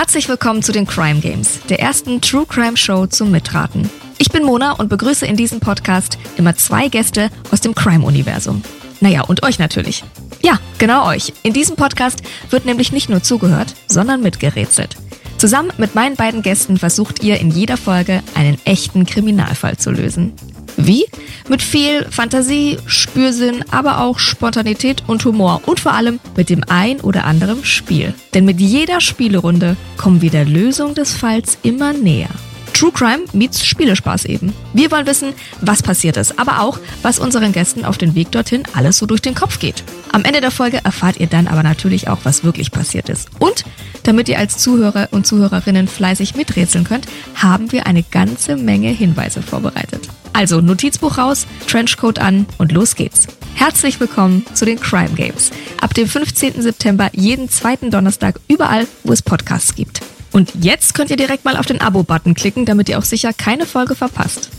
Herzlich willkommen zu den Crime Games, der ersten True Crime Show zum Mitraten. Ich bin Mona und begrüße in diesem Podcast immer zwei Gäste aus dem Crime-Universum. Naja, und euch natürlich. Ja, genau euch. In diesem Podcast wird nämlich nicht nur zugehört, sondern mitgerätselt. Zusammen mit meinen beiden Gästen versucht ihr in jeder Folge einen echten Kriminalfall zu lösen. Wie? Mit viel Fantasie, Spürsinn, aber auch Spontanität und Humor und vor allem mit dem ein oder anderen Spiel. Denn mit jeder Spielerunde kommen wir der Lösung des Falls immer näher. True Crime meets Spielespaß eben. Wir wollen wissen, was passiert ist, aber auch, was unseren Gästen auf den Weg dorthin alles so durch den Kopf geht. Am Ende der Folge erfahrt ihr dann aber natürlich auch, was wirklich passiert ist. Und damit ihr als Zuhörer und Zuhörerinnen fleißig miträtseln könnt, haben wir eine ganze Menge Hinweise vorbereitet. Also Notizbuch raus, Trenchcoat an und los geht's. Herzlich willkommen zu den Crime Games. Ab dem 15. September jeden zweiten Donnerstag überall, wo es Podcasts gibt. Und jetzt könnt ihr direkt mal auf den Abo-Button klicken, damit ihr auch sicher keine Folge verpasst.